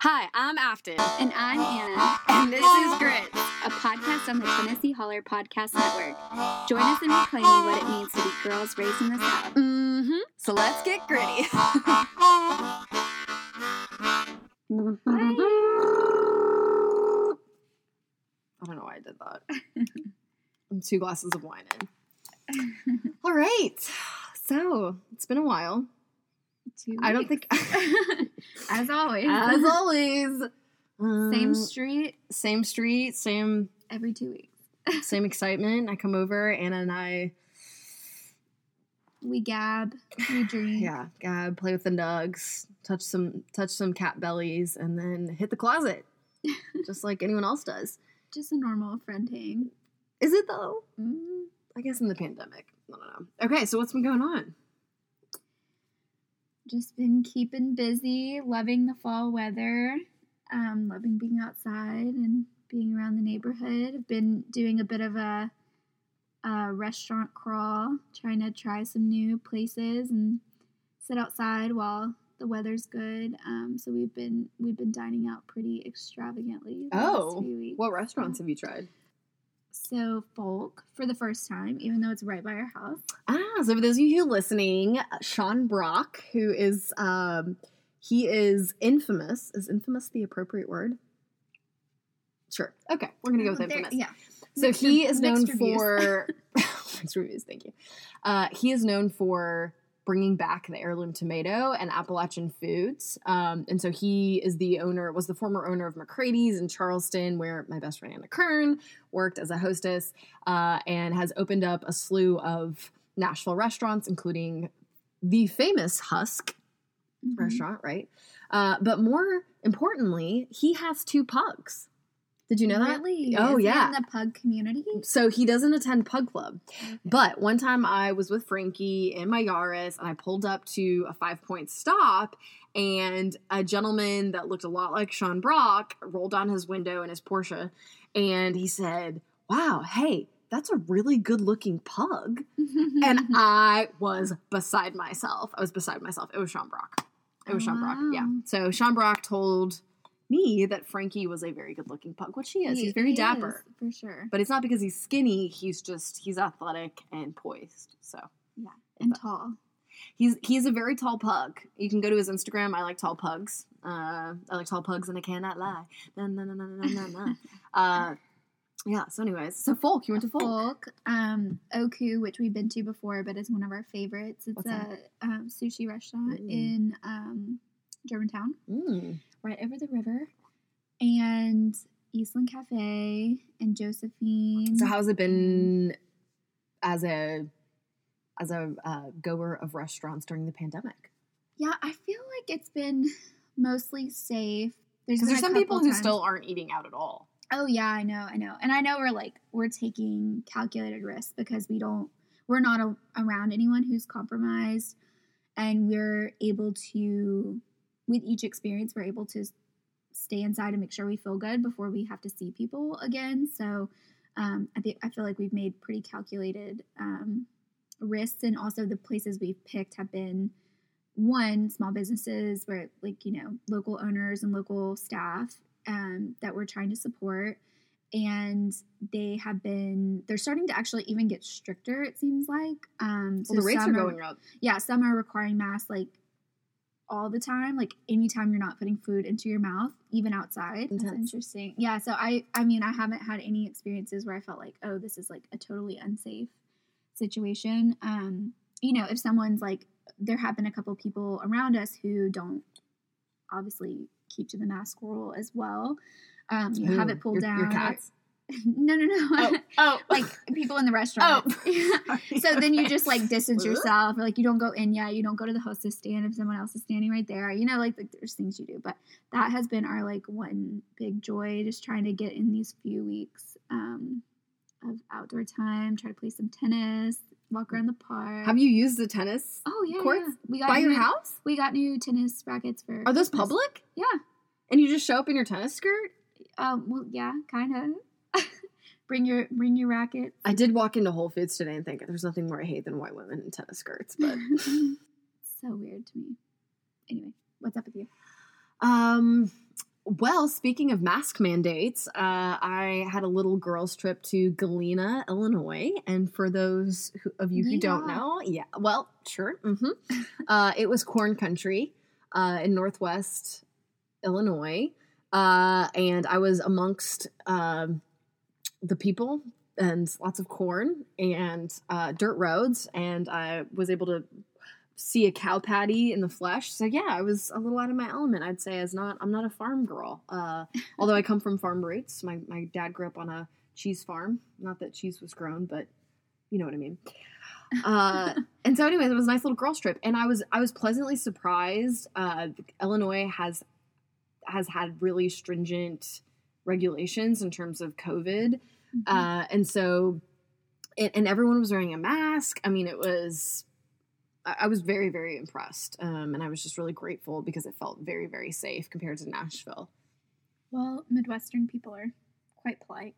Hi, I'm Afton, And I'm Anna, and this is Grit. a podcast on the Tennessee Holler Podcast Network. Join us in reclaiming what it means to be girls raised in the South. Mm-hmm. So let's get gritty. I don't know why I did that. I'm two glasses of wine in. All right. So it's been a while. Two I don't weeks. think, as always, as always, same um, street same street, same every two weeks. same excitement. I come over, Anna and I, We gab, we drink. yeah, gab. play with the nugs, touch some touch some cat bellies, and then hit the closet, just like anyone else does. Just a normal friend hang. Is it though? Mm. I guess in the pandemic. I don't know. Okay, so what's been going on? Just been keeping busy, loving the fall weather, um, loving being outside and being around the neighborhood. I've been doing a bit of a, a restaurant crawl, trying to try some new places and sit outside while the weather's good. Um, so we've been we've been dining out pretty extravagantly. Oh, few weeks. What restaurants have you tried? So folk for the first time, even though it's right by our house. Ah, so for those of you who are listening, Sean Brock, who is um he is infamous. Is infamous the appropriate word? Sure. Okay, we're gonna go with Oh, there- infamous. Yeah. So Mixed he is known reviews. for mixed reviews. Thank you. Uh, he is known for bringing back the heirloom tomato and Appalachian foods. Um, and so he is the owner, was the former owner of McCrady's in Charleston, where my best friend Anna Kern worked as a hostess, uh, and has opened up a slew of Nashville restaurants, including the famous Husk Mhm. restaurant, right? Uh, but more importantly, he has two pugs. Did you know that? Really? Oh, Is yeah. In the pug community. So he doesn't attend Pug Club. But one time I was with Frankie in my Yaris and I pulled up to a five point stop and a gentleman that looked a lot like Sean Brock rolled down his window in his Porsche and he said, Wow, hey, that's a really good looking pug. And I was beside myself. I was beside myself. It was Sean Brock. It was Sean Brock. Yeah. So Sean Brock told me that Frankie was a very good looking pug, which he is. He- He's very he dapper. is, for sure. But it's not because he's skinny. He's just he's athletic and poised. So Yeah. and tall. he's he's a very tall pug. You can go to his Instagram. I like tall pugs. Uh, I like tall pugs, and I cannot lie. Na, na, na, na, na, na, na. uh, yeah. So, anyways, so folk. You went to folk. Folk, um, Oku, which we've been to before, but is one of our favorites. It's What's a um, sushi restaurant Mm. in um, Germantown, Mm. Right over the river, and Eastland Cafe and Josephine. So, how's it been as a as a uh, goer of restaurants during the pandemic? yeah, I feel like it's been mostly safe. There's, there's some people couple who times- still aren't eating out at all. Oh yeah, I know, I know, and I know we're like we're taking calculated risks because we don't, we're not a, around anyone who's compromised, and we're able to, with each experience, we're able to stay inside and make sure we feel good before we have to see people again. So, um, I think I feel like we've made pretty calculated um, risks, and also the places we've picked have been one small businesses where like you know local owners and local staff um, that we're trying to support and they have been they're starting to actually even get stricter it seems like um Well, the rates are going up. yeah some are requiring masks like all the time like anytime you're not putting food into your mouth even outside. That's interesting. Yeah so i i mean i haven't had any experiences where i felt like oh this is like a totally unsafe situation. Um you know if someone's like there have been a couple people around us who don't obviously keep to the mask rule as well. Um you have it pulled your, down. Your cats. no no no Oh, oh, like people in the restaurant oh. so then you just like distance yourself or like you don't go in yet you don't go to the hostess stand if someone else is standing right there you know like, like there's things you do but that has been our like one big joy just trying to get in these few weeks um of outdoor time try to play some tennis walk around the park Have you used the tennis oh yeah, courts yeah. we got by your new, house? we got new tennis rackets for Are those Christmas. public? yeah And you just show up in your tennis skirt? um well yeah kind of bring your bring your racket I did walk into Whole Foods today and think there's nothing more I hate than white women in tennis skirts. But so weird to me. Anyway what's up with you? Um, Well, speaking of mask mandates, uh, I had a little girls' trip to Galena, Illinois, and for those who, of you who don't know, yeah, well, sure, hmm uh, it was corn country uh, in Northwest Illinois, uh, and I was amongst um, the people and lots of corn and uh, dirt roads, and I was able to see a cow patty in the flesh. So yeah, I was a little out of my element. I'd say as not I'm not a farm girl. Uh, although I come from farm roots. My my dad grew up on a cheese farm. Not that cheese was grown, but you know what I mean. Uh, and so, anyways, it was a nice little girls trip, and I was I was pleasantly surprised. Uh, Illinois has has had really stringent regulations in terms of COVID, Mhm. uh, and so it, and everyone was wearing a mask. I mean, it was I, I was very very impressed, um, and I was just really grateful because it felt very very safe compared to Nashville. well, Midwestern people are quite polite.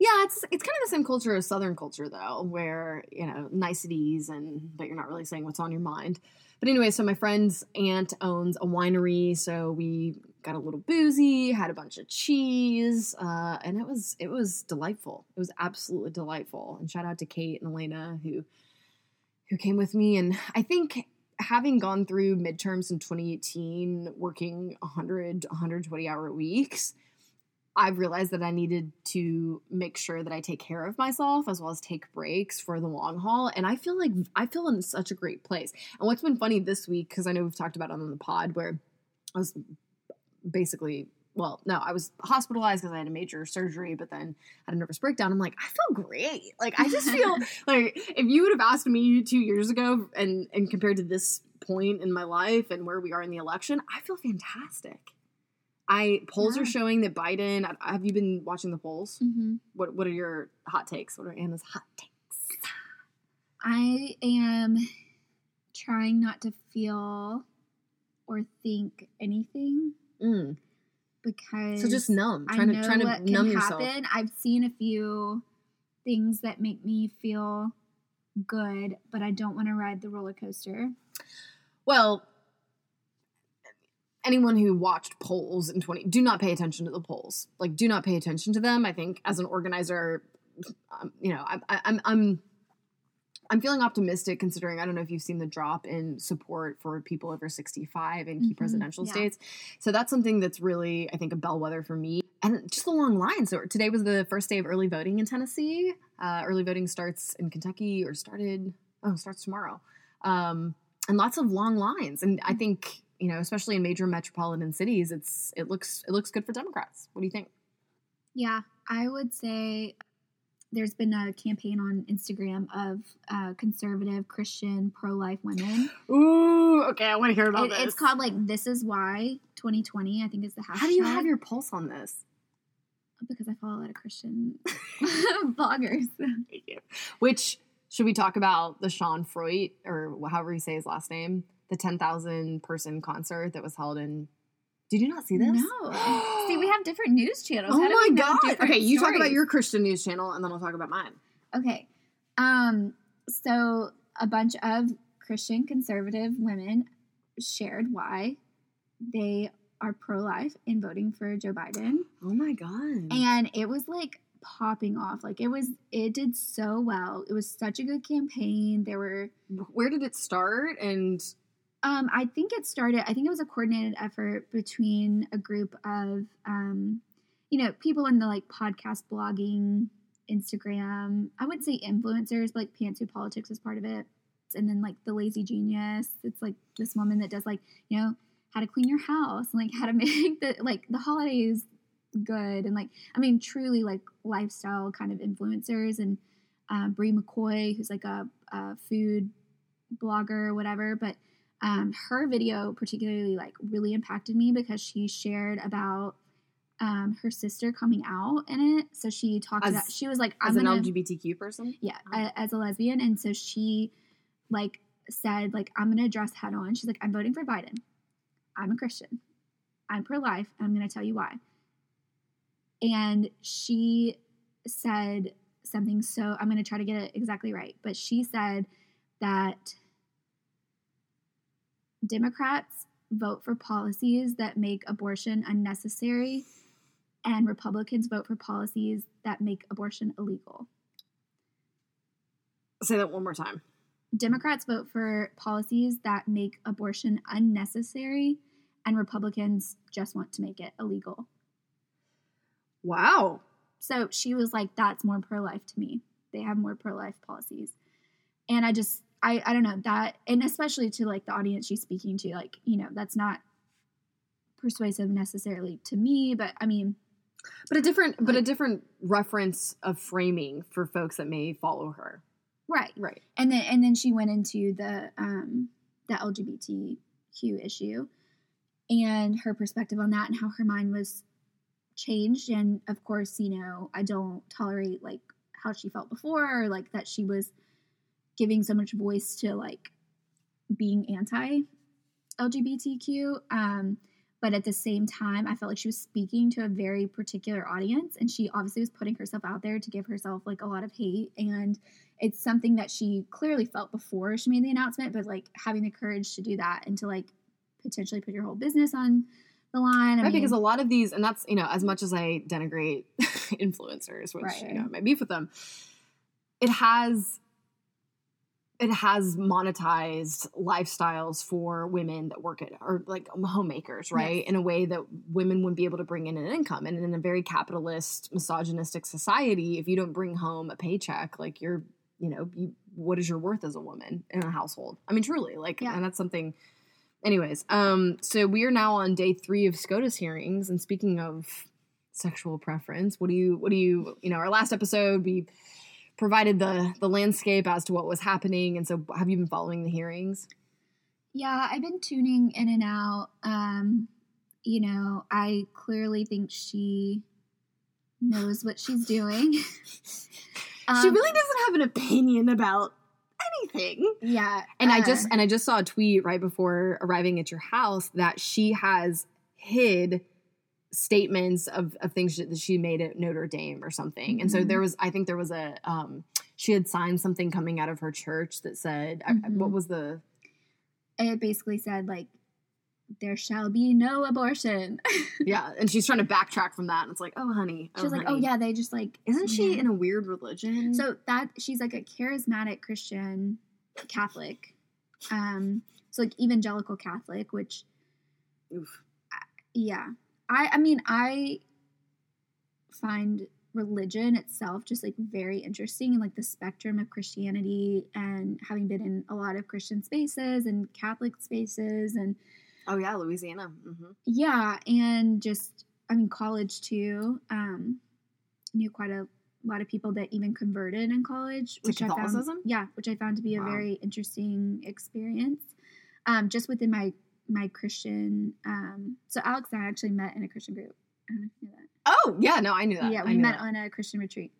Yeah, it's it's kind of the same culture as Southern culture though, where you know niceties and but you're not really saying what's on your mind. But anyway, so my friend's aunt owns a winery, so we got a little boozy, had a bunch of cheese, uh, and it was it was delightful. It was absolutely delightful. And shout out to Kate and Elena who who came with me. And I think having gone through midterms in 2018, working 100 120 hour weeks, I've realized that I needed to make sure that I take care of myself as well as take breaks for the long haul. And I feel like I feel in such a great place. And what's been funny this week, because I know we've talked about it on the pod, where I was basically, well, no, I was hospitalized because I had a major surgery, but then had a nervous breakdown. I'm like, I feel great. Like, I just feel like if you would have asked me two years ago and, and compared to this point in my life and where we are in the election, I feel fantastic. I polls Yeah. are showing that Biden. Have you been watching the polls? Mm-hmm. What What are your hot takes? What are Anna's hot takes? I am trying not to feel or think anything Mm. because So just numb, I trying to know trying to what numb can yourself. happen. I've seen a few things that make me feel good, but I don't want to ride the roller coaster. Well, anyone who watched polls in 20 do not pay attention to the polls. Like do not pay attention to them. I think as an organizer, um, you know, I, I, I'm I'm I'm feeling optimistic considering I don't know if you've seen the drop in support for people over 65 in key Mhm, presidential yeah. states. So that's something that's really I think a bellwether for me. And just the long lines. So today was the first day of early voting in Tennessee. Uh, early voting starts in Kentucky or started oh starts tomorrow. Um, and lots of long lines. And I think you know, especially in major metropolitan cities, it's it looks it looks good for Democrats. What do you think? Yeah, I would say there's been a campaign on Instagram of uh, conservative Christian pro life women. Ooh, okay, I want to hear about It, this. it's called like "This Is Why 2020." I think is the hashtag. How do you have your pulse on this? Because I follow a lot of Christian bloggers. Thank you. Which should we talk about the Sean Feucht or however you say his last name, the ten thousand person concert that was held in? Did you not see this? No. See, we have different news channels. Oh my god! Okay, you talk about your Christian news channel, and then I'll talk about mine. Okay. Um, so a bunch of Christian conservative women shared why they are pro life in voting for Joe Biden. Oh my god! And it was like popping off. Like it was it did so well. It was such a good campaign. There were where did it start? And um I think it started I think it was a coordinated effort between a group of um you know, people in the like podcast blogging, Instagram, I wouldn't say influencers, but like Pantsuit Politics is part of it. And then like the Lazy Genius, it's like this woman that does like, you know, how to clean your house and like how to make the like the holidays good and like I mean truly like lifestyle kind of influencers and uh, Bri McKoy, who's like a, a food blogger or whatever, but um, her video particularly like really impacted me because she shared about um, her sister coming out in it. So she talked As- about she was like, as I'm an gonna, LGBTQ person, yeah, Oh. a- as a lesbian, and so she like said like I'm gonna address head on. She's like, I'm voting for Biden. I'm a Christian. I'm pro life, and I'm gonna tell you why. And she said something so I'm gonna try to get it exactly right, but she said that Democrats vote for policies that make abortion unnecessary, and Republicans vote for policies that make abortion illegal. Say that one more time. Democrats vote for policies that make abortion unnecessary, and Republicans just want to make it illegal. Wow. So she was like, that's more pro life to me. They have more pro life policies. And I just, I, I don't know that, and especially to like the audience she's speaking to, like, you know, that's not persuasive necessarily to me, but I mean, But a different but a different reference of framing for folks that may follow her. right. Right. And then, and then she went into the, um, the LGBTQ issue and her perspective on that and how her mind was changed. And of course, you know, I don't tolerate like how she felt before or like that she was giving so much voice to like being anti LGBTQ. Um, but at the same time, I felt like she was speaking to a very particular audience, and she obviously was putting herself out there to give herself like a lot of hate. And it's something that she clearly felt before she made the announcement, but like having the courage to do that and to like potentially put your whole business on the line. I right, mean, because a lot of these, and that's you know, as much as I denigrate influencers, which Right. you know, my beef with them, it has it has monetized lifestyles for women that work at or like homemakers, right? Yes. In a way that women wouldn't be able to bring in an income. And in a very capitalist, misogynistic society, if you don't bring home a paycheck, like you're, you know, you, what is your worth as a woman in a household? I mean, truly, like, Yeah. and that's something anyways um so we are now on day three of scotus hearings and speaking of sexual preference what do you what do you you know our last episode we provided the the landscape as to what was happening and so have you been following the hearings Yeah, I've been tuning in and out. Um, you know, I clearly think she knows what she's doing. she Um, really doesn't have an opinion about anything Yeah, and i uh, just and i just saw a tweet right before arriving at your house that she has hid statements of, of things that she made at Notre Dame or something. And so Mhm. there was, I think there was a, um, she had signed something coming out of her church that said, I- Mhm. what was the, it basically said like there shall be no abortion. yeah. And she's trying to backtrack from that. And it's like, oh, honey. she was like, oh yeah, they just like Isn't she yeah. in a weird religion? So that she's like a charismatic Christian Catholic. Um so like evangelical Catholic, which Oof. yeah. I I mean I find religion itself just like very interesting and like the spectrum of Christianity and having been in a lot of Christian spaces and Catholic spaces and Oh, yeah. Louisiana. hmm yeah, and just I mean college too. Um knew quite a lot of people that even converted in college, To which I found yeah, which I found to be a very interesting experience. Um just within my my Christian um so Alex and I actually met in a Christian group. I don't know if you knew that. Oh, yeah. No, I knew that. Yeah, we met that. on a Christian retreat.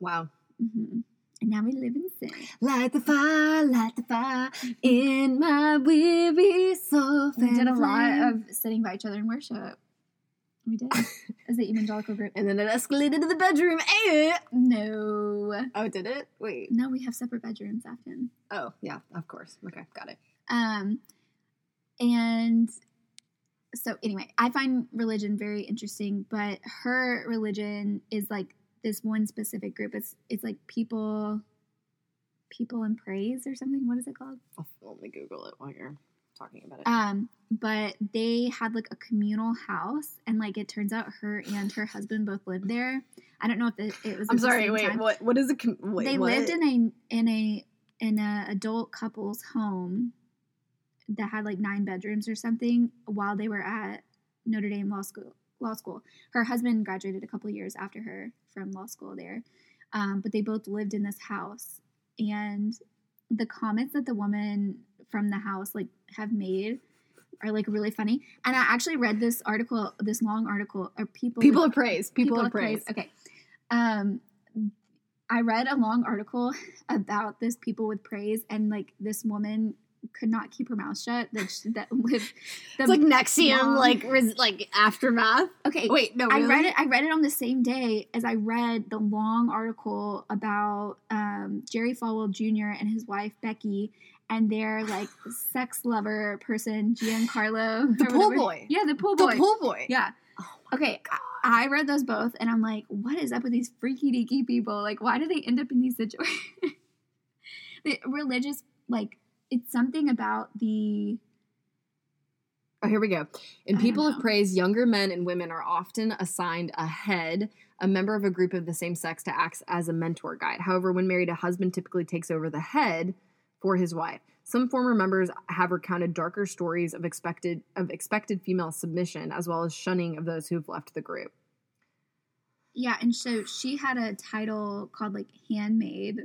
Wow. hmm And now we live in sin. Light the fire, light the fire in my weary soul. We did a lot of sitting by each other in worship. We did as the evangelical group. And then it escalated to the bedroom. Eh. No, Oh, did it? Wait. no, we have separate bedrooms often. Oh, yeah, of course. Okay, got it. Um, and so anyway, I find religion very interesting, but her religion is like this one specific group. It's it's like people, people in praise or something. What is it called? I'll let me Google it while you're talking about it. Um, but they had like a communal house, and like it turns out her and her husband both lived there. I don't know if it, it was. I'm sorry. Wait, time. what? What is a? Com- wait, they what? lived in a in a in a adult couple's home that had like nine bedrooms or something while they were at Notre Dame Law School. Law school. Her husband graduated a couple years after her from law school there, um, but they both lived in this house. And the comments that the woman from the house like have made are like really funny. And I actually read this article, this long article, of people People of praise. People, of praise. Okay. Um, I read a long article about this people with praise, and like this woman could not keep her mouth shut. That she, that lived. The, like NXIVM, mom- like res- like aftermath. okay. Wait, no, I read it. I read it on the same day as I read the long article about um, Jerry Falwell Jr. and his wife Becky, and their like sex lover person, Giancarlo. The pool boy. Yeah, the pool boy. The pool boy. Yeah. Oh Okay. God. I read those both and I'm like, what is up with these freaky deaky people? Like, why do they end up in these situations? the religious, like, it's something about the Oh, here we go. In People of. Praise, younger men and women are often assigned a head, a member of a group of the same sex, to act as a mentor guide. However, when married, a husband typically takes over the head for his wife. Some former members have recounted darker stories of expected of expected female submission, as well as shunning of those who have left the group. Yeah, and so she had a title called like Handmaid.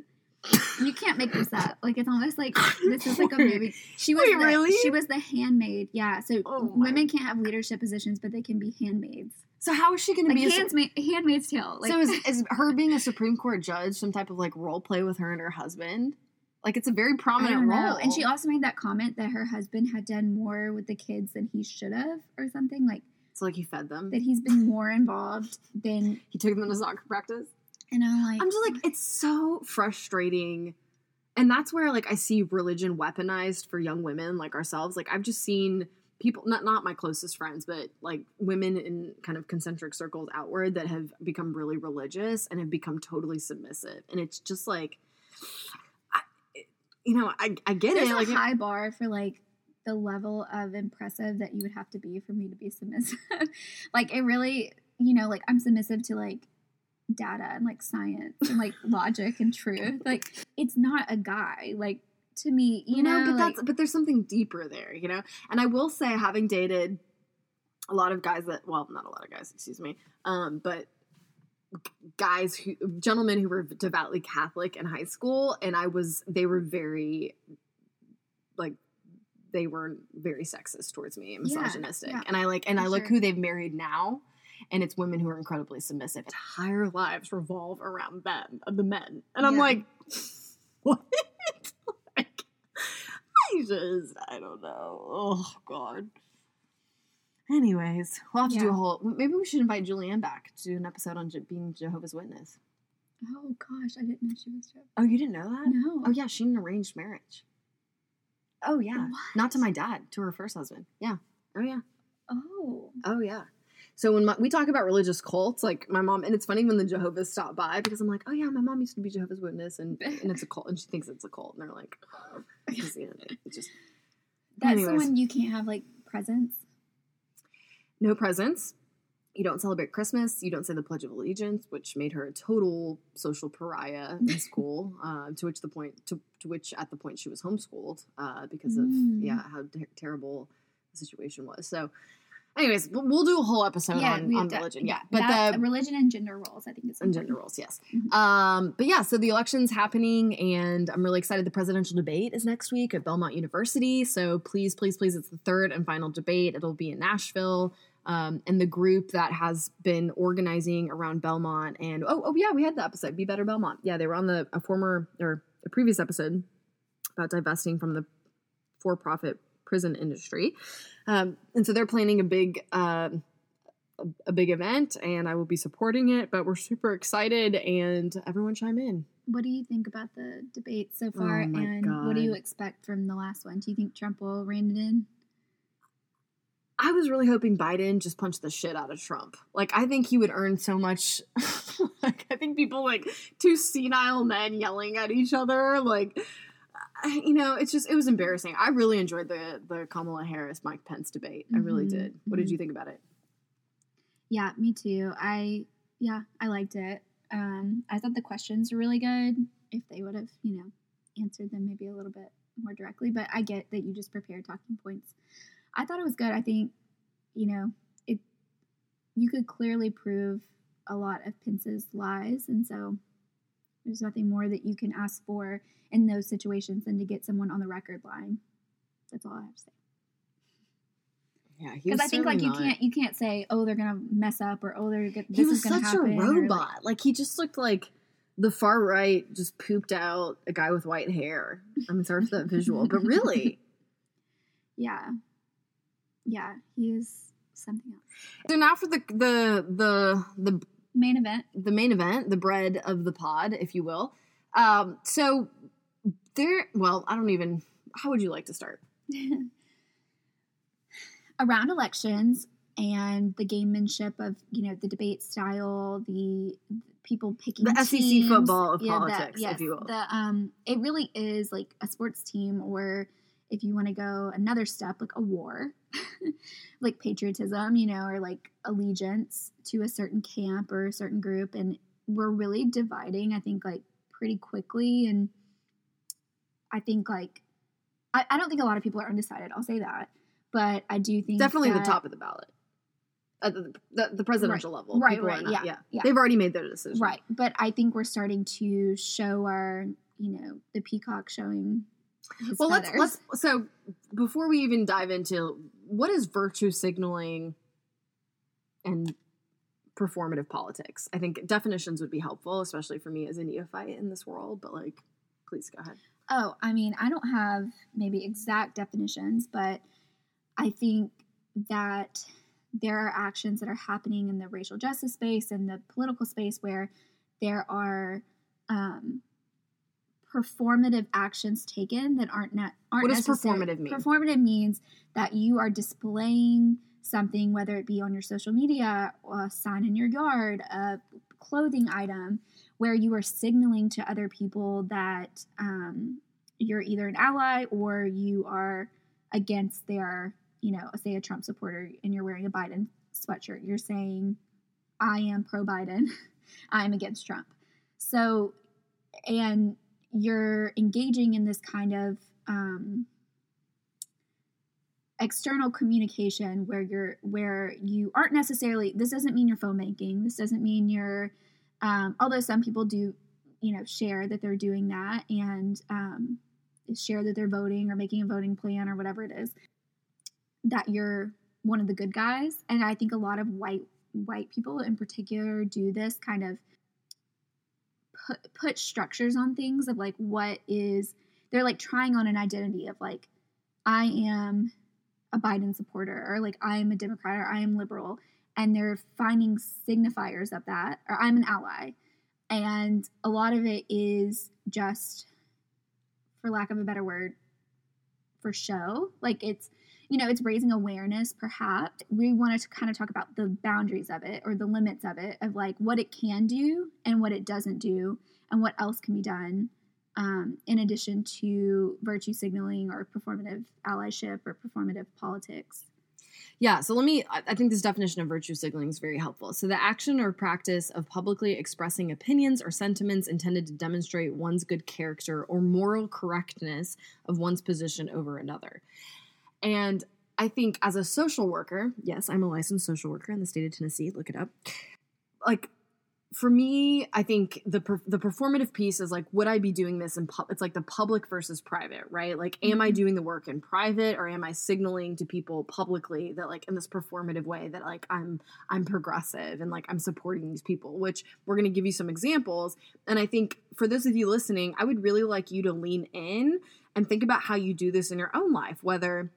You can't make this up. Like it's almost like this is like a movie. She was Wait, the, really? She was the handmaid. Yeah. So Oh women can't have leadership positions, but they can be handmaids. So how is she going to Like be? A, handmaid's tale. Like so is, is her being a Supreme Court judge some type of like role play with her and her husband? Like it's a very prominent role. And she also made that comment that her husband had done more with the kids than he should have, or something like so like he fed them. that. He's been more involved than. He took them to soccer practice. And I'm like, I'm just like, it's so frustrating. And that's where like I see religion weaponized for young women like ourselves. Like I've just seen people not not my closest friends, but like women in kind of concentric circles outward that have become really religious and have become totally submissive. And it's just like I, you know, I I get there's it. a Like high bar for like the level of impressive that you would have to be for me to be submissive. like it really, you know, like I'm submissive to like data and like science and like logic and truth. Like it's not a guy. Like to me, you know, but like, that's but there's something deeper there, you know. And I will say, having dated a lot of guys that, well, not a lot of guys, excuse me, um, but guys who, gentlemen who were devoutly Catholic in high school, and I was, they were very, like, they were very sexist towards me and Yeah, misogynistic, yeah, and I like, and for I look sure. who they've married now. And it's women who are incredibly submissive. Entire lives revolve around them, of the men. And I'm Yeah. like, what? like, I just, I don't know. Oh, God. Anyways, we'll have to do a whole. Maybe we should invite Julianne back to do an episode on Je- being Jehovah's Witness. oh gosh, I didn't know she was Jehovah's. Oh, you didn't know that? No. Oh, yeah, she an arranged marriage. Oh, yeah. Not to my dad, to her first husband. Yeah. Oh, yeah. Oh. Oh, yeah. So when my, we talk about religious cults, like my mom, and it's funny when the Jehovah's stop by because I'm like, oh yeah, my mom used to be Jehovah's Witness, and and it's a cult, and she thinks it's a cult, and they're like, oh, because, you it's just That's the one you can't have like presents. no presents. You don't celebrate Christmas. You don't say the Pledge of Allegiance, which made her a total social pariah in school. uh, to which the point to, to which at the point she was homeschooled uh, because of Mm. yeah how ter- terrible the situation was. So, anyways, we'll do a whole episode on, on de- religion. Yeah, but that, the religion and gender roles, I think, is and gender roles, yes. Mhm. Um, but yeah, so the election's happening, and I'm really excited. The presidential debate is next week at Belmont University. So please, please, please, it's the third and final debate. It'll be in Nashville. Um, and the group that has been organizing around Belmont and oh, oh yeah, we had the episode Be Better Belmont. Yeah, they were on the a former or a previous episode about divesting from the for-profit prison industry. Um, and so they're planning a big um a, a big event and I will be supporting it, but we're super excited and everyone chime in. What do you think about the debate so far, Oh my and what do you expect from the last one? Do you think Trump will rein it in? I was really hoping Biden just punched the shit out of Trump. Like I think he would earn so much like I think people like two senile men yelling at each other like I- you know, it's just it was embarrassing. I really enjoyed the the Kamala Harris Mike Pence debate. I really Mhm, did. What did mhm. you think about it? Yeah, me too. I yeah, I liked it. Um, I thought the questions were really good. If they would have, you know, answered them maybe a little bit more directly, but I get that you just prepare talking points. I thought it was good. I think, you know, it you could clearly prove a lot of Pence's lies, and so there's nothing more that you can ask for in those situations than to get someone on the record line. That's all I have to say. Yeah, he Because I think like you not- can't you can't say oh they're gonna mess up or oh they're gonna, this he was is gonna such a happen. like- robot. Like, he just looked like the far right just pooped out a guy with white hair. I'm sorry for that visual, but really. yeah, yeah, he is something else. So now for the the the the Main event. the main event, the bread of the pod, if you will. Um, so there, well, I don't even. how would you like to start? Around elections and the gamemanship of you know the debate style, the people picking The SEC teams. football of Yeah, politics, yes, if you will. The um, it really is like a sports team, or if you want to go another step, like a war, like patriotism, you know, or like allegiance to a certain camp or a certain group, and we're really dividing. I think like pretty quickly, and I think like I, I don't think a lot of people are undecided. I'll say that, but I do think Definitely that- the top of the ballot. At the, the, the presidential level. Right, people right, not- yeah, yeah. They've already made their decision. Right. But I think we're starting to show our, you know, the peacock showing Well, let's let's so before we even dive into what is virtue signaling and performative politics, I think definitions would be helpful, especially for me as a neophyte in this world. But like, please go ahead. Oh, I mean, I don't have maybe exact definitions, but I think that there are actions that are happening in the racial justice space and the political space where there are um, performative actions taken that aren't not aren't What does necessary- performative mean? Performative means that you are displaying something, whether it be on your social media, a sign in your yard, a clothing item, where you are signaling to other people that um, you're either an ally or you are against their, you know, say a Trump supporter and you're wearing a Biden sweatshirt. You're saying, I am pro Biden, I'm against Trump. So, and you're engaging in this kind of um, external communication where you're where you aren't necessarily this doesn't mean you're phone banking this doesn't mean you're um, although some people do you know share that they're doing that and um, share that they're voting or making a voting plan or whatever it is that you're one of the good guys. And i think a lot of white white people in particular do this kind of put put structures on things of like what is they're like trying on an identity of like i am a biden supporter or like i am a democrat or i am liberal and they're finding signifiers of that or i'm an ally. And a lot of it is just for lack of a better word for show. Like it's you know it's raising awareness perhaps we wanted to kind of talk about the boundaries of it or the limits of it of like what it can do and what it doesn't do and what else can be done um, in addition to virtue signaling or performative allyship or performative politics Yeah, so let me. I I think this definition of virtue signaling is very helpful. So, the action or practice of publicly expressing opinions or sentiments intended to demonstrate one's good character or moral correctness of one's position over another. And I think as a social worker, yes, I'm a licensed social worker in the state of Tennessee, look it up. Like, for me, I think the per- the performative piece is like, would I be doing this in pub? It's like the public versus private, right? Like, am I Mhm. doing the work in private, or am I signaling to people publicly that, like, in this performative way, that like I'm I'm progressive and like I'm supporting these people? Which we're gonna give you some examples, and I think for those of you listening, I would really like you to lean in and think about how you do this in your own life, whether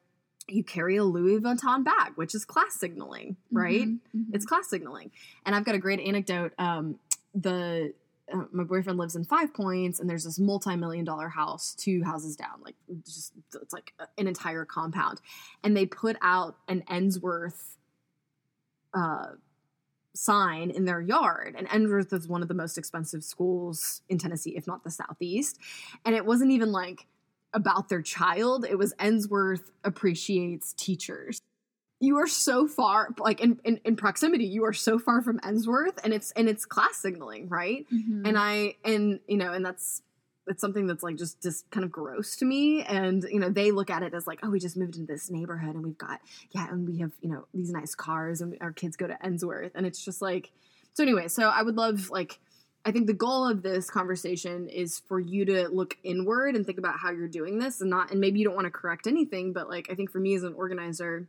you carry a Louis Vuitton bag, which is class signaling, right? Mhm, mhm. It's class signaling. And I've got a great anecdote. Um, the uh, my boyfriend lives in Five Points, and there's this multi-million dollar house two houses down, like just it's like an entire compound, and they put out an Ensworth uh, sign in their yard, and Ensworth is one of the most expensive schools in Tennessee, if not the southeast, and it wasn't even like about their child; it was Ensworth appreciates teachers you are so far like in, in, in proximity you are so far from ensworth and it's and it's class signaling right Mhm. and i and you know and that's it's something that's like just just kind of gross to me and you know they look at it as like oh we just moved into this neighborhood and we've got yeah and we have you know these nice cars and our kids go to ensworth and it's just like so anyway so i would love like i think the goal of this conversation is for you to look inward and think about how you're doing this and not and maybe you don't want to correct anything but like i think for me as an organizer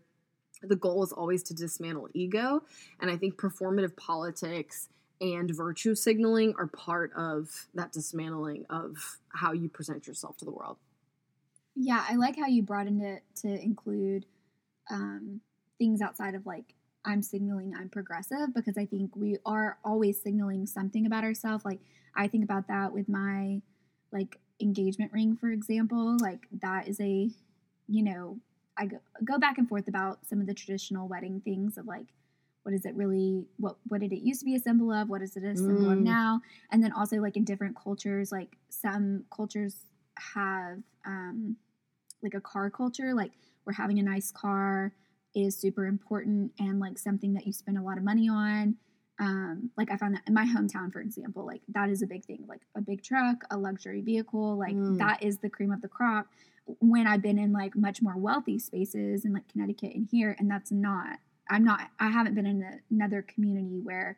the goal is always to dismantle ego and i think performative politics and virtue signaling are part of that dismantling of how you present yourself to the world. Yeah, I like how you broadened it to include um, things outside of like I'm signaling I'm progressive because I think we are always signaling something about ourselves. Like I think about that with my like engagement ring, for example, like that is a, you know, I go, go back and forth about some of the traditional wedding things of like, what is it really? What what did it used to be a symbol of? What is it a symbol of Mm. now? And then also like in different cultures, like some cultures have um, like a car culture, like we're having a nice car is super important and like something that you spend a lot of money on. Um, like I found that in my hometown, for example, like that is a big thing. Like a big truck, a luxury vehicle, like Mm. that is the cream of the crop. When I've been in like much more wealthy spaces in like Connecticut and here, and that's not. I'm not. I haven't been in a, another community where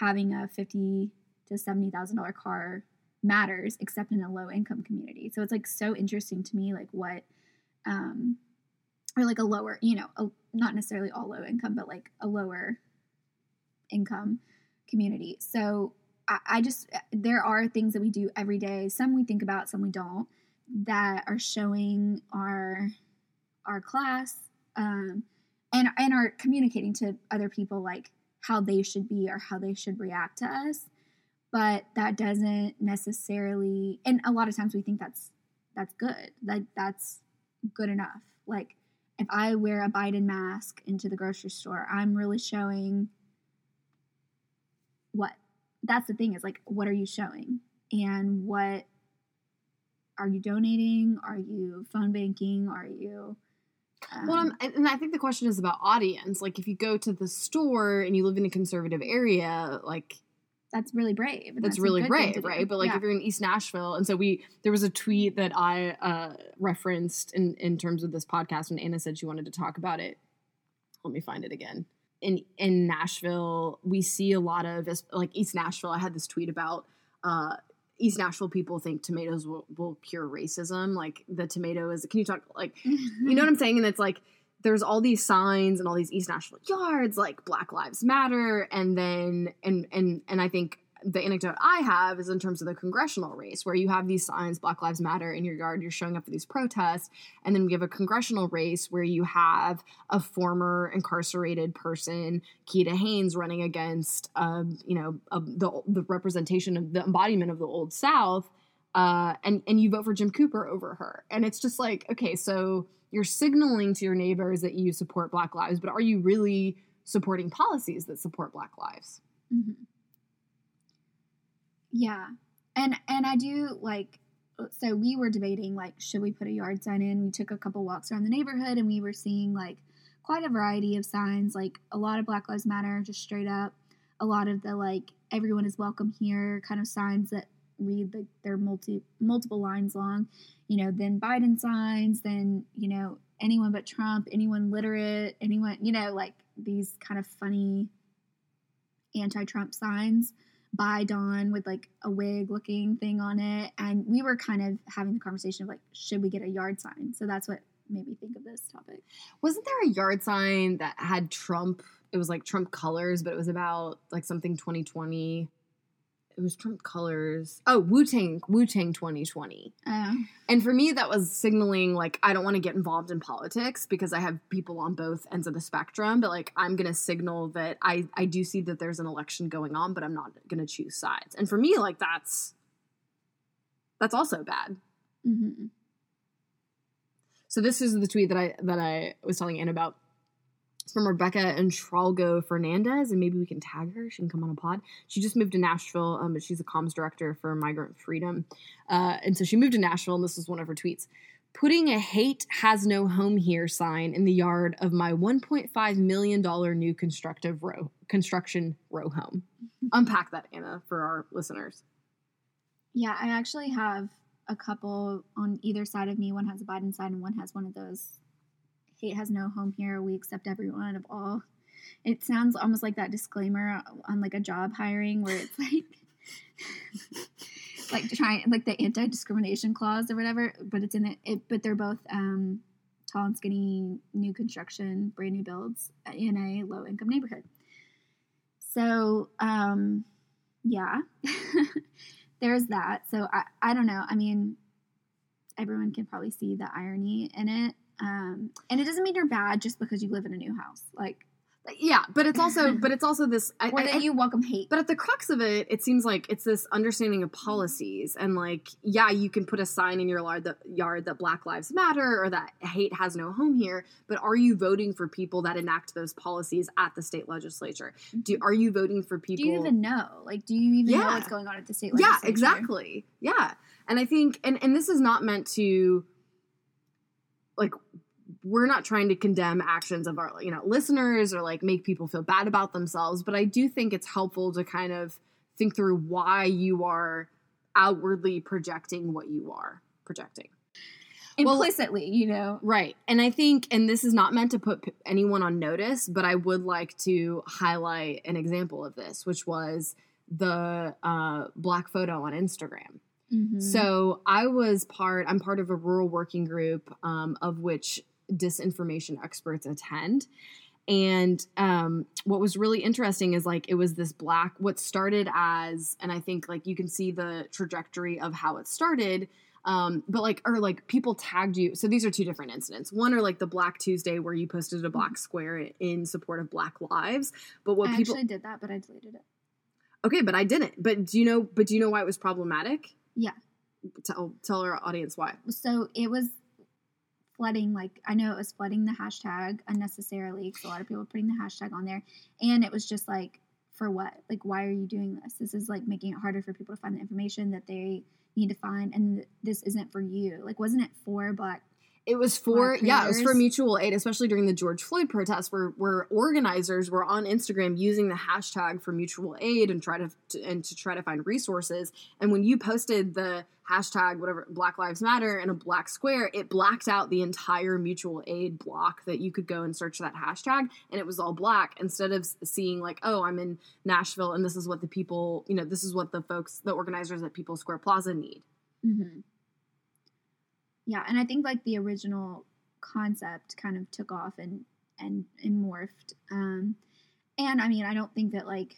having a fifty to seventy thousand dollar car matters, except in a low income community. So it's like so interesting to me, like what, um, or like a lower, you know, a, not necessarily all low income, but like a lower income community. So I, I just there are things that we do every day. Some we think about, some we don't. That are showing our our class um, and and are communicating to other people like how they should be or how they should react to us. But that doesn't necessarily. And a lot of times we think that's that's good. Like that's good enough. Like if I wear a Biden mask into the grocery store, I'm really showing what that's the thing is like what are you showing? And what are you donating? Are you phone banking? Are you um, Well, I'm, and I think the question is about audience. Like, if you go to the store and you live in a conservative area, like that's really brave and that's, really brave, right? But like, Yeah. if you're in East Nashville, and so we there was a tweet that I uh, referenced in in terms of this podcast, and Anna said she wanted to talk about it. Let me find it again. In in Nashville, we see a lot of like East Nashville. I had this tweet about. Uh, East Nashville people think tomatoes will, will cure racism. Like the tomato is. Can you talk like you know what I'm saying? And it's like there's all these signs and all these East Nashville yards, like Black Lives Matter, and then and and and I think the anecdote I have is in terms of the congressional race, where you have these signs, Black Lives Matter, in your yard, you're showing up for these protests, and then we have a congressional race where you have a former incarcerated person, Keeda Haynes, running against, um, you know, uh, the the representation of the embodiment of the Old South uh, and and you vote for Jim Cooper over her, and it's just like okay, so you're signaling to your neighbors that you support Black lives, but are you really supporting policies that support Black lives? Mhm. Yeah. And and I do like so we were debating like should we put a yard sign in? We took a couple walks around the neighborhood and we were seeing like quite a variety of signs, like a lot of Black Lives Matter just straight up, a lot of the like everyone is welcome here kind of signs that read like they're multi multiple lines long, you know, then Biden signs, then, you know, anyone but Trump, anyone literate, anyone, you know, like these kind of funny anti-Trump signs by Dawn with like a wig looking thing on it. And we were kind of having the conversation of like, should we get a yard sign? So that's what made me think of this topic. Wasn't there a yard sign that had Trump? It was like Trump colors, but it was about like something 2020. It was Trump colors. Oh, Wu Tang, Wu Tang 2020. Uh, And for me, that was signaling like I don't want to get involved in politics because I have people on both ends of the spectrum. But like I'm gonna signal that I I do see that there's an election going on, but I'm not gonna choose sides. And for me, like that's that's also bad. mhm. So this is the tweet that I that I was telling Anne about. It's from Rebecca and Tralgo Fernandez, and maybe we can tag her. She can come on a pod. She just moved to Nashville, um, but she's a comms director for Migrant Freedom, uh, and so she moved to Nashville. And this is one of her tweets: "Putting a hate has no home here sign in the yard of my 1.5 million dollar new constructive row construction row home." Unpack that, Anna, for our listeners. Yeah, I actually have a couple on either side of me. One has a Biden sign and one has one of those hate has no home here. We accept everyone of all. It sounds almost like that disclaimer on like a job hiring where it's like like trying like the anti-discrimination clause or whatever, but it's in it, it but they're both um tall and skinny new construction, brand new builds in a low income neighborhood. So, um yeah. there's that. So I, I don't know. I mean, everyone can probably see the irony in it. Um, and it doesn't mean you're bad just because you live in a new house. Like, yeah, but it's also but it's also this I, or that I- you welcome hate. But at the crux of it, it seems like it's this understanding of policies and like, yeah, you can put a sign in your yard that yard that Black Lives Matter or that hate has no home here. But are you voting for people that enact those policies at the state legislature? Do are you voting for people? do you even know? Like, do you even know what's going on at the state yeah, exactly. Yeah, and I think and and this is not meant to like we're not trying to condemn actions of our you know listeners or like make people feel bad about themselves but i do think it's helpful to kind of think through why you are outwardly projecting what you are projecting Well- Implicitly, you know. right and i think and this is not meant to put anyone on notice but i would like to highlight an example of this which was the uh, black photo on instagram Mhm. so I was part. I'm part of a rural working group um, of which disinformation experts attend. And um, what was really interesting is like it was this black. What started as, and I think like you can see the trajectory of how it started. Um, but like, or like people tagged you. So these are two different incidents. One are like the Black Tuesday where you posted a black square in support of Black lives. But what I people actually did that, but I deleted it. Okay, but I didn't. But do you know? But do you know why it was problematic? Yeah. Tell tell our audience why. So it was flooding. Like I know it was flooding the hashtag unnecessarily because a lot of people were putting the hashtag on there, and it was just like, for what? Like, why are you doing this? This is like making it harder for people to find the information that they need to find, and this isn't for you. Like, wasn't it for Black? It was for yeah, it was for mutual aid, especially during the George Floyd protests, where where organizers were on Instagram using the hashtag for mutual aid and try to, to and to try to find resources. And when you posted the hashtag whatever Black Lives Matter in a black square, it blacked out the entire mutual aid block that you could go and search that hashtag, and it was all black instead of seeing like, oh, I'm in Nashville, and this is what the people, you know, this is what the folks, the organizers at People Square Plaza need. Mm-hmm. Yeah, and I think like the original concept kind of took off and and, and morphed. Um, and I mean, I don't think that like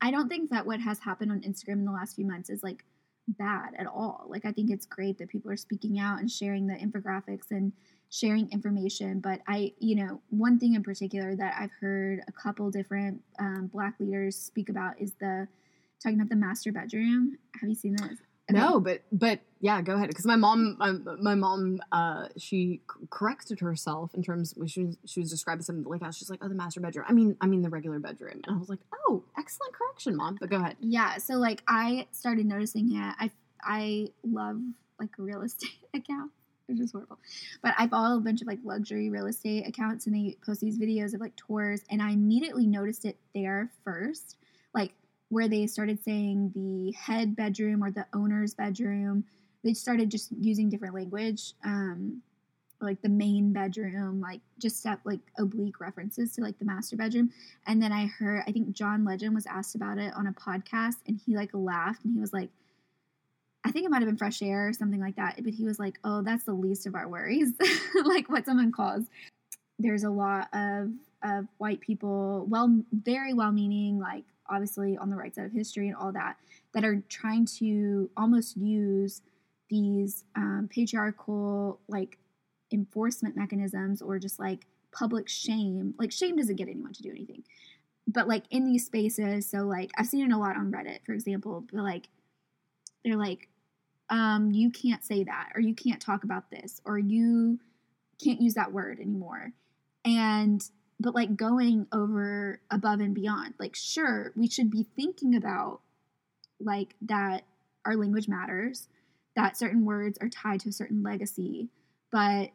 I don't think that what has happened on Instagram in the last few months is like bad at all. Like I think it's great that people are speaking out and sharing the infographics and sharing information. But I, you know, one thing in particular that I've heard a couple different um, Black leaders speak about is the talking about the master bedroom. Have you seen this? Okay. No, but but yeah, go ahead. Because my mom, my, my mom, uh, she corrected herself in terms when she was she was describing something like that. She's like, "Oh, the master bedroom." I mean, I mean the regular bedroom. And I was like, "Oh, excellent correction, mom." But go ahead. Yeah, so like I started noticing it. I I love like real estate accounts. It's just horrible. But I follow a bunch of like luxury real estate accounts and they post these videos of like tours and I immediately noticed it there first. Like where they started saying the head bedroom or the owner's bedroom. They started just using different language. Um like the main bedroom, like just step like oblique references to like the master bedroom. And then I heard, I think John Legend was asked about it on a podcast and he like laughed and he was like, I think it might have been fresh air or something like that. But he was like, oh, that's the least of our worries. like what someone calls. There's a lot of, of white people, well, very well meaning, like obviously on the right side of history and all that, that are trying to almost use these um, patriarchal, like enforcement mechanisms or just like public shame. Like shame doesn't get anyone to do anything but like in these spaces so like i've seen it a lot on reddit for example but like they're like um you can't say that or you can't talk about this or you can't use that word anymore and but like going over above and beyond like sure we should be thinking about like that our language matters that certain words are tied to a certain legacy but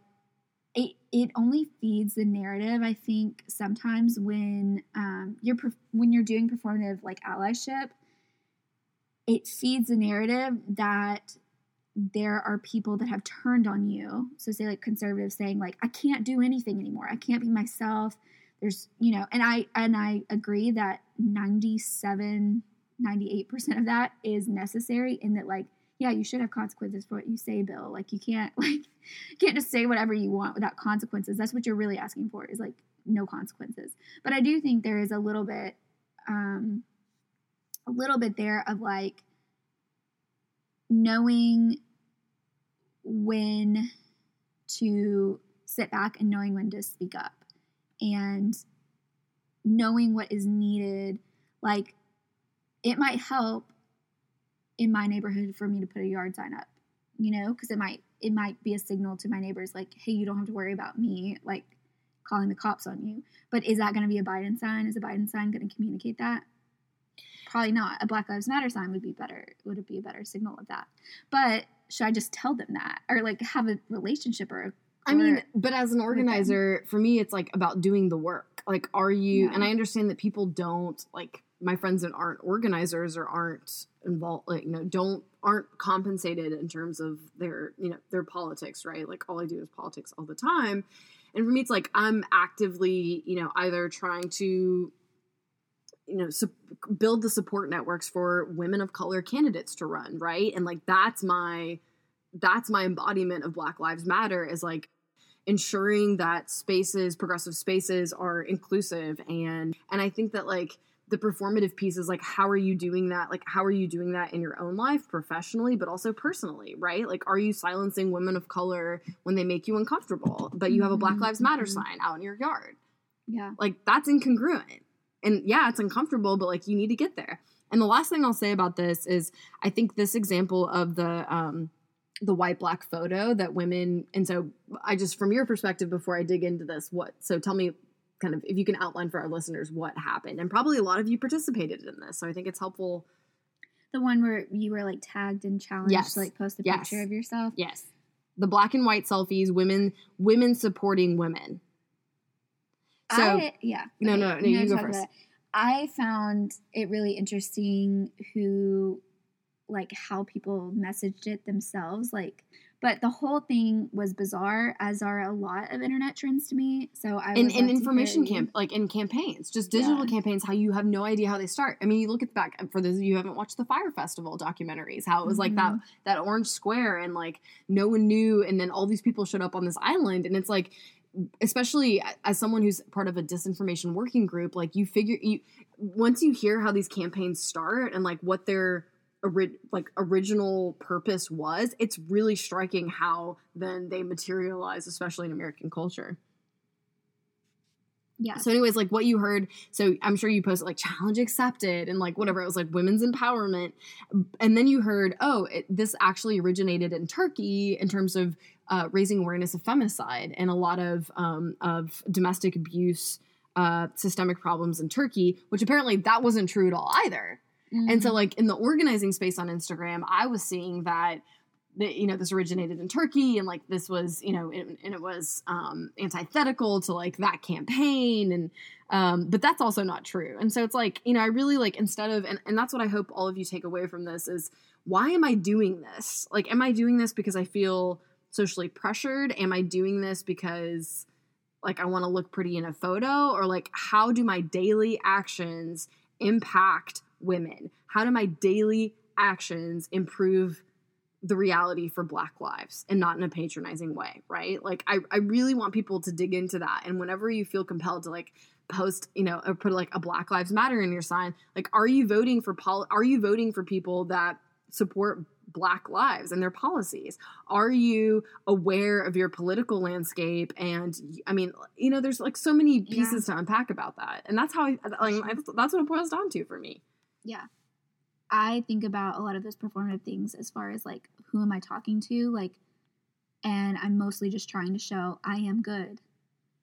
it it only feeds the narrative. I think sometimes when um, you're when you're doing performative like allyship, it feeds the narrative that there are people that have turned on you. So say like conservatives saying like I can't do anything anymore. I can't be myself. There's you know, and I and I agree that 97 98% of that is necessary in that like yeah, you should have consequences for what you say, Bill. Like you can't like you can't just say whatever you want without consequences. That's what you're really asking for is like no consequences. But I do think there is a little bit um a little bit there of like knowing when to sit back and knowing when to speak up. And knowing what is needed. Like it might help in my neighborhood for me to put a yard sign up you know because it might it might be a signal to my neighbors like hey you don't have to worry about me like calling the cops on you. But is that going to be a biden sign? Is a biden sign going to communicate that? Probably not. A black lives matter sign would be better would it be a better signal of that. But should i just tell them that or like have a relationship or a I mean, but as an organizer, for me, it's like about doing the work. Like, are you, Yeah. and I understand that people don't, like, my friends that aren't organizers or aren't involved, like, you know, don't, aren't compensated in terms of their, you know, their politics, right? Like, all I do is politics all the time. And for me, it's like I'm actively, you know, either trying to, you know, sup- build the support networks for women of color candidates to run, right? And like, that's my, that's my embodiment of Black Lives Matter is like, ensuring that spaces progressive spaces are inclusive. And and i think that like the performative piece is like how are you doing that? Like how are you doing that in your own life professionally but also personally right? Like are you silencing women of color when they make you uncomfortable but you have a black Mhm, lives matter mhm. sign out in your yard? Yeah. Like that's incongruent and yeah it's uncomfortable but like you need to get there. And the last thing i'll say about this is i think this example of the um the white black photo that women and so i just from your perspective before i dig into this what so tell me kind of if you can outline for our listeners what happened. And probably a lot of you participated in this so i think it's helpful. The one where you were like tagged and challenged Yes. to like post a Yes. picture of yourself? Yes. The black and white selfies women women supporting women so I, yeah. No, okay, no, no, I'm you go first. I found it really interesting who, like, how people messaged it themselves. Like, but the whole thing was bizarre, as are a lot of internet trends to me. So I in, would in love to information camp like in campaigns just digital Yeah. campaigns how you have no idea how they start i mean you look at the back for those of you who haven't watched the Fyre Festival documentaries how it was like that Mhm. that orange square and like no one knew and then all these people showed up on this island and it's like especially as someone who's part of a disinformation working group like you figure you once you hear how these campaigns start and like what their ori- like original purpose was it's really striking how then they materialize especially in american culture Yeah. so, anyways, like what you heard, so I'm sure you posted like challenge accepted and like whatever. It was like women's empowerment. And then you heard, oh, it, this actually originated in Turkey in terms of uh, raising awareness of femicide and a lot of, um, of domestic abuse, uh, systemic problems in Turkey, which apparently that wasn't true at all either. And so, Mhm. like in the organizing space on Instagram, I was seeing that, that you know, this originated in Turkey, and like this was, you know, and, and it was um, antithetical to like that campaign, and um, but that's also not true. And so it's like, you know, I really like instead of, and, and that's what I hope all of you take away from this is why am I doing this? Like, am I doing this because I feel socially pressured? Am I doing this because like I want to look pretty in a photo, or like how do my daily actions impact women? How do my daily actions improve the reality for black lives and not in a patronizing way, right? Like I, I really want people to dig into that. And whenever you feel compelled to like post, you know, or put like a Black Lives Matter in your sign, like are you voting for pol are you voting for people that support black lives and their policies? Are you aware of your political landscape? And I mean, you know, there's like so many pieces to unpack about that. And that's how I like I- that's what it boils down to for me. yeah i think about a lot of those performative things as far as like who am i talking to like and i'm mostly just trying to show i am good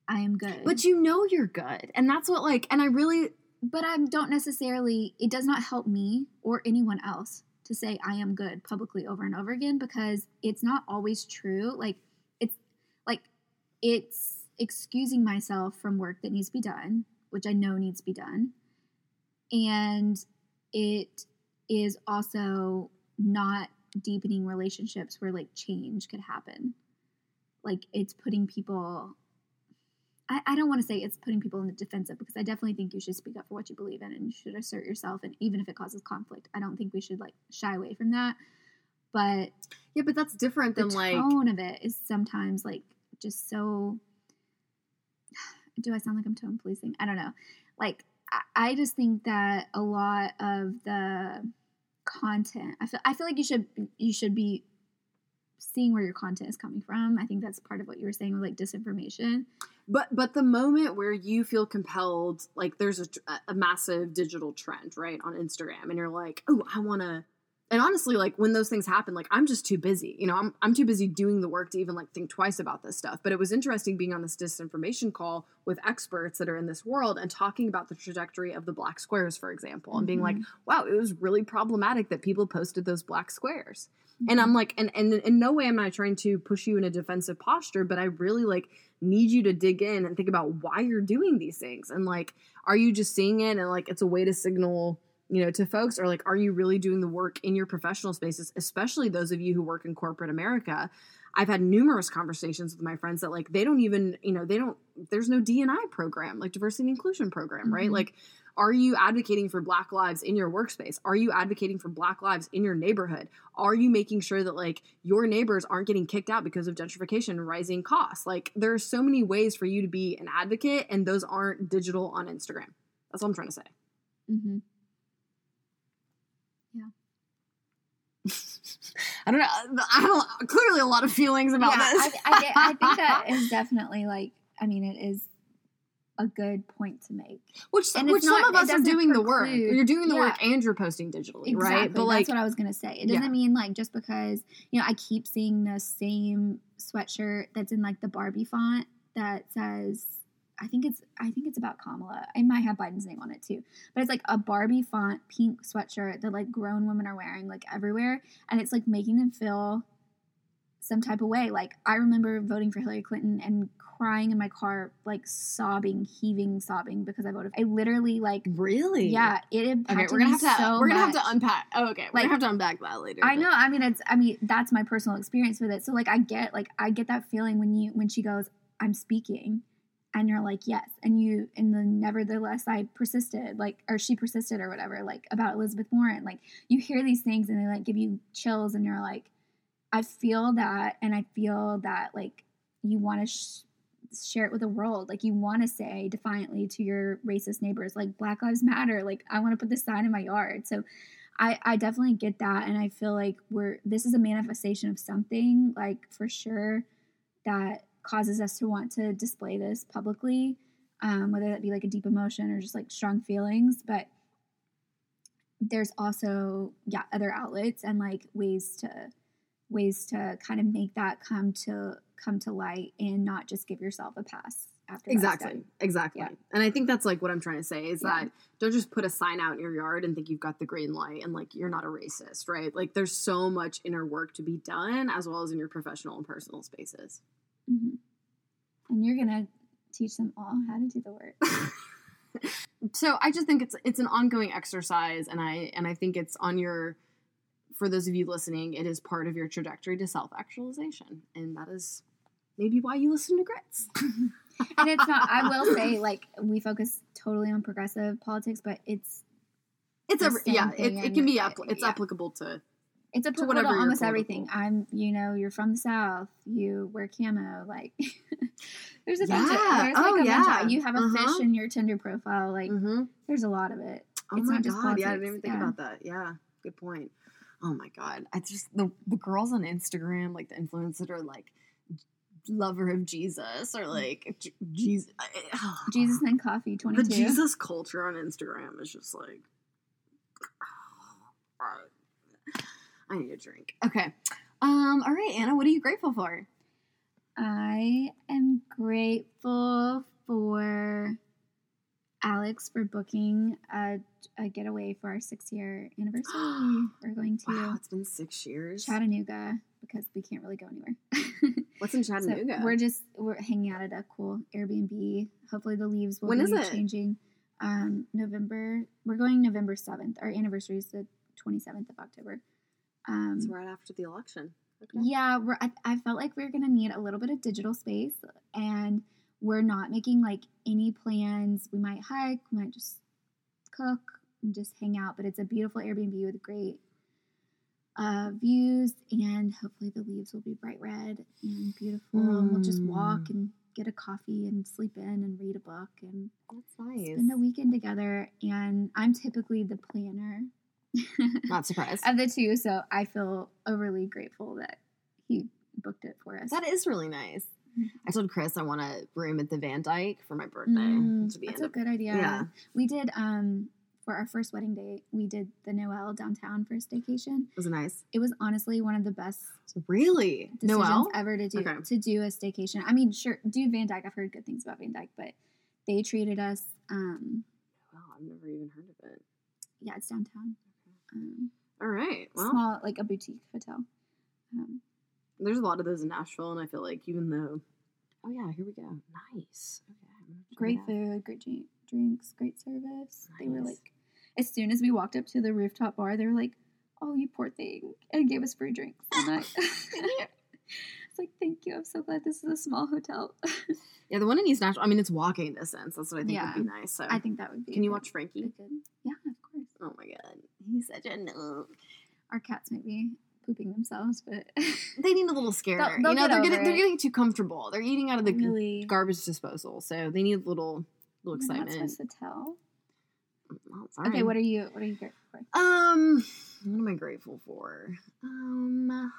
i am good But you know you're good. And that's what like and I really but i don't necessarily it does not help me or anyone else to say i am good publicly over and over again because it's not always true. Like it's like it's excusing myself from work that needs to be done which i know needs to be done. And it is also not deepening relationships where like change could happen. Like it's putting people I, I don't want to say it's putting people in the defensive because I definitely think you should speak up for what you believe in and you should assert yourself and even if it causes conflict. I don't think we should like shy away from that. But Yeah, but that's different than like tone of it is sometimes like just so do I sound like I'm tone policing? I don't know. Like I, I just think that a lot of the content I feel I feel like you should you should be seeing where your content is coming from. I think that's part of what you were saying with like disinformation. But but the moment where you feel compelled, like there's a, a massive digital trend, right, on Instagram, and you're like, oh, I want to. And honestly, like when those things happen, like I'm just too busy. You know, I'm I'm too busy doing the work to even like think twice about this stuff. But it was interesting being on this disinformation call with experts that are in this world and talking about the trajectory of the black squares, for example, and being like, mm-hmm. wow, it was really problematic that people posted those black squares. And mm-hmm. I'm like, and, and in no way am I trying to push you in a defensive posture, but I really like need you to dig in and think about why you're doing these things. And like, are you just seeing it and like it's a way to signal, you know, to folks, or like, are you really doing the work in your professional spaces, especially those of you who work in corporate America? I've had numerous conversations with my friends that like they don't even, you know, they don't there's no D&I program, like diversity and inclusion program, right? Mhm. Like are you advocating for black lives in your workspace? Are you advocating for black lives in your neighborhood? Are you making sure that like your neighbors aren't getting kicked out because of gentrification and rising costs? Like there are so many ways for you to be an advocate and those aren't digital on Instagram. That's all I'm trying to say. Mm-hmm. I don't know. I have clearly a lot of feelings about yeah, this. I, I, I think that is definitely like. I mean, it is a good point to make. which and which it's some not- of us are doing the work. You're doing the yeah. work and you're posting digitally, Exactly. right? But like that's what I was gonna say. It doesn't Yeah. mean like just because you know I keep seeing the same sweatshirt that's in like the Barbie font that says I think it's I think it's about Kamala. I might have Biden's name on it too, but it's like a Barbie font pink sweatshirt that like grown women are wearing like everywhere, and it's like making them feel some type of way. Like I remember voting for Hillary Clinton and crying in my car, like sobbing, heaving, sobbing because I voted. I literally like really, yeah, it impacted Okay, we're gonna have to so we're gonna much. have to unpack. Oh, okay, we're Like, gonna have to unpack that later. I but- know. I mean, it's. I mean, that's my personal experience with it. So, like, I get, like, I get that feeling when you when she goes, "I'm speaking," and you're like, "Yes," and you, and then nevertheless, I persisted, like, or she persisted, or whatever, like about Elizabeth Warren. Like, you hear these things, and they like give you chills, and you're like, I feel that, and I feel that, like, you want to. Sh- share it with the world like you want to say defiantly to your racist neighbors like black lives matter like i want to put this sign in my yard so I, I definitely get that and i feel like we're this is a manifestation of something like for sure that causes us to want to display this publicly um, whether that be like a deep emotion or just like strong feelings but there's also yeah other outlets and like ways to ways to kind of make that come to come to light and not just give yourself a pass after Exactly. Exactly. Yeah. And I think that's like what I'm trying to say is Yeah. that don't just put a sign out in your yard and think you've got the green light and like you're not a racist, right? Like there's so much inner work to be done as well as in your professional and personal spaces. Mhm. and you're gonna teach them all how to do the work so I just think it's it's an ongoing exercise and I and I think it's on your for those of you listening, it is part of your trajectory to self-actualization. And that is maybe why you listen to grits. and it's not i will say like we focus totally on progressive politics but it's It's a yeah, it, it can be you're- it's yeah. applicable to it's applicable to, your almost everything i'm you know you're from the south you wear camo like there's a bunch of Yeah. there's like Oh, a bunch yeah. of you have a Uh-huh. fish in your tinder profile like Mhm. there's a lot of it Oh It's my not just god! Yeah, I didn't even think yeah. about that. Yeah, good point. Oh my god! I just the the girls on Instagram, like the influencers that are like lover of Jesus or like Jesus. jesus and coffee 22 The Jesus culture on Instagram is just like. I need a drink. Okay. Um. All right, Anna. What are you grateful for? I am grateful for Alex for booking a, a getaway for our six year anniversary. We're going to Wow, it's been six years. Chattanooga because we can't really go anywhere. What's in so Chattanooga? we're just we're hanging out at a cool Airbnb. Hopefully the leaves will When be is it? changing. Um, November. We're going November seventh. Our anniversary is the twenty seventh of October. Um, it's right after the election. Okay. yeah, we're, I, I felt like we are gonna need a little bit of digital space, and we're not making like any plans. We might hike, we might just cook, and just hang out. But it's a beautiful Airbnb with great uh, views, and hopefully the leaves will be bright red and beautiful. And we'll just walk Mm. and get a coffee and sleep in and read a book and That's nice. spend a weekend together. And I'm typically the planner. Not surprised. of the two, so I feel overly grateful that he booked it for us. That is really nice. I told Chris I want a room at the Van Dyke for my birthday Mm, to be that's a good idea. Yeah. We did um for our first wedding day, we did the Noelle downtown for a staycation. Was it nice? It was honestly one of the best Really? Noelle? ever to do Okay. to do a staycation. I mean, sure, do Van Dyke. I've heard good things about Van Dyke, but they treated us. Um, Wow, I've never even heard of it. yeah, it's downtown. Um, All right. Well, small, like a boutique hotel. Um, there's a lot of those in Nashville, and I feel like even though, oh yeah, here we go. Nice. Okay. I'm gonna check great food, great drink, drinks, great service. They were like, as soon as we walked up to the rooftop bar, they were like, "Oh, you poor thing," and gave us free drinks. And I, it's like, thank you. I'm so glad this is a small hotel. Yeah, the one in East Nashville. I mean, it's walking distance. That's what I think Yeah. would be nice. So, I think that would be. can you good- watch Frankie? good- Yeah, of course. Oh my god, he's such a noob. Our cats might be pooping themselves, but They need a little scare. They'll- you they'll know, get they're getting they're getting too comfortable. They're eating out of the really, garbage disposal, so they need a little little we're not excitement. supposed to tell. Well, Okay, what are you? What are you grateful for? Um, what am I grateful for? Um, I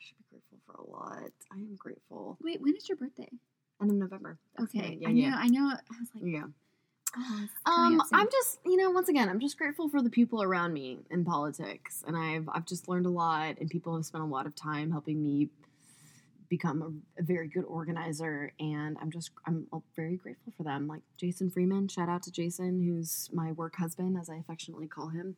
should be grateful for a lot. I am grateful. Wait, when is your birthday? End of November. That's Okay. Yeah, I yeah. know. I know. I was like, Yeah. Oh, Um. I'm just, you know, once again, I'm just grateful for the people around me in politics, and I've I've just learned a lot, and people have spent a lot of time helping me become a, a very good organizer, and I'm just I'm very grateful for them. Like Jason Freeman, shout out to Jason, who's my work husband, as I affectionately call him.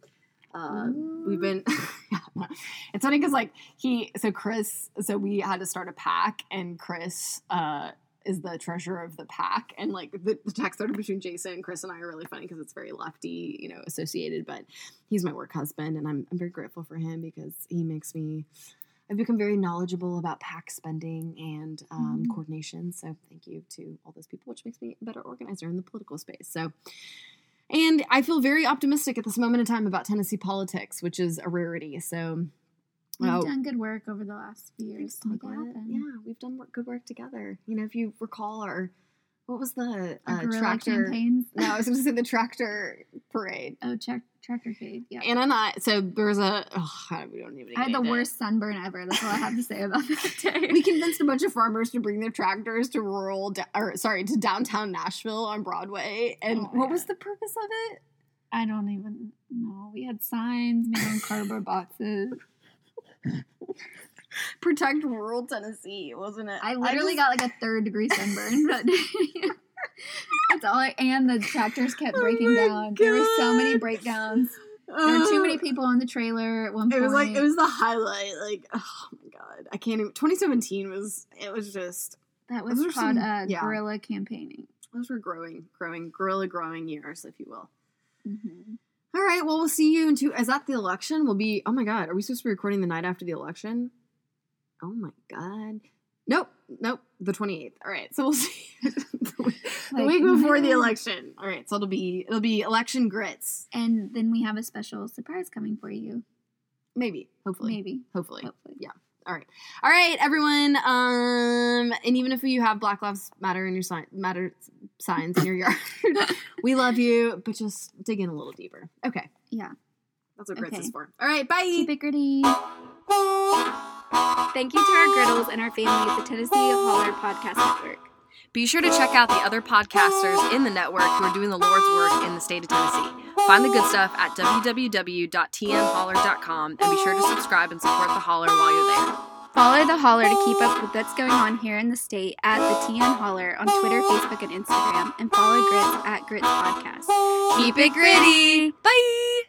Uh, we've been it's funny because like he so chris so we had to start a PAC and chris uh is the treasurer of the PAC and like the, the text started between jason chris and i are really funny because it's very lefty you know associated but he's my work husband and i'm, I'm very grateful for him because he makes me i've become very knowledgeable about PAC spending and um, Mhm. coordination so thank you to all those people which makes me a better organizer in the political space so and I feel very optimistic at this moment in time about Tennessee politics, which is a rarity. So, You've oh, done good work over the last few years to make it happen. Yeah, we've done work, good work together. You know, if you recall our, what was the uh, tractor? campaigns. No, I was going to say the tractor parade. Oh, tra- tractor trade. Yeah. Anna and I, so there was a, oh, we don't even. I had the it. worst sunburn ever. That's all I have to say about that day. We convinced a bunch of farmers to bring their tractors to rural, or sorry, to downtown Nashville on Broadway. And Oh what was the purpose of it? I don't even know. We had signs made on cardboard boxes. Protect rural Tennessee, wasn't it? I literally got like a third degree sunburn that day. That's all. I, and the tractors kept Oh breaking my down. There were so many God. breakdowns. There were too many people on the trailer at one point. It was like it was the highlight. Like, oh my god, I can't even. 2017 was. It was just. that was called some- uh, yeah. guerrilla campaigning. Those were growing, growing, gorilla growing years, if you will. Mm-hmm. All right. Well, we'll see you in two. Is that the election? We'll be. Oh my god, are we supposed to be recording the night after the election? Oh my god. Nope. Nope. The 28th. All right. So we'll see. the week the Like, week before the election. All right. So it'll be it'll be election grits. And then we have a special surprise coming for you. Maybe. Hopefully. Maybe. Hopefully. Hopefully. Yeah. All right. All right, everyone. Um, and even if you have Black Lives Matter in your sign matter signs in your yard, we love you, but just dig in a little deeper. Okay. Yeah. That's what grits Okay. is for. All right. Bye. Keep it gritty. Thank you to our griddles and our family at the Tennessee Holler Podcast Network. Be sure to check out the other podcasters in the network who are doing the Lord's work in the state of Tennessee. Find the good stuff at www.tnholler.com and be sure to subscribe and support the Holler while you're there. Follow the Holler to keep up with what's going on here in the state at the TN Holler on Twitter, Facebook, and Instagram, and follow Grits at Grits Podcast. Keep it gritty. Bye.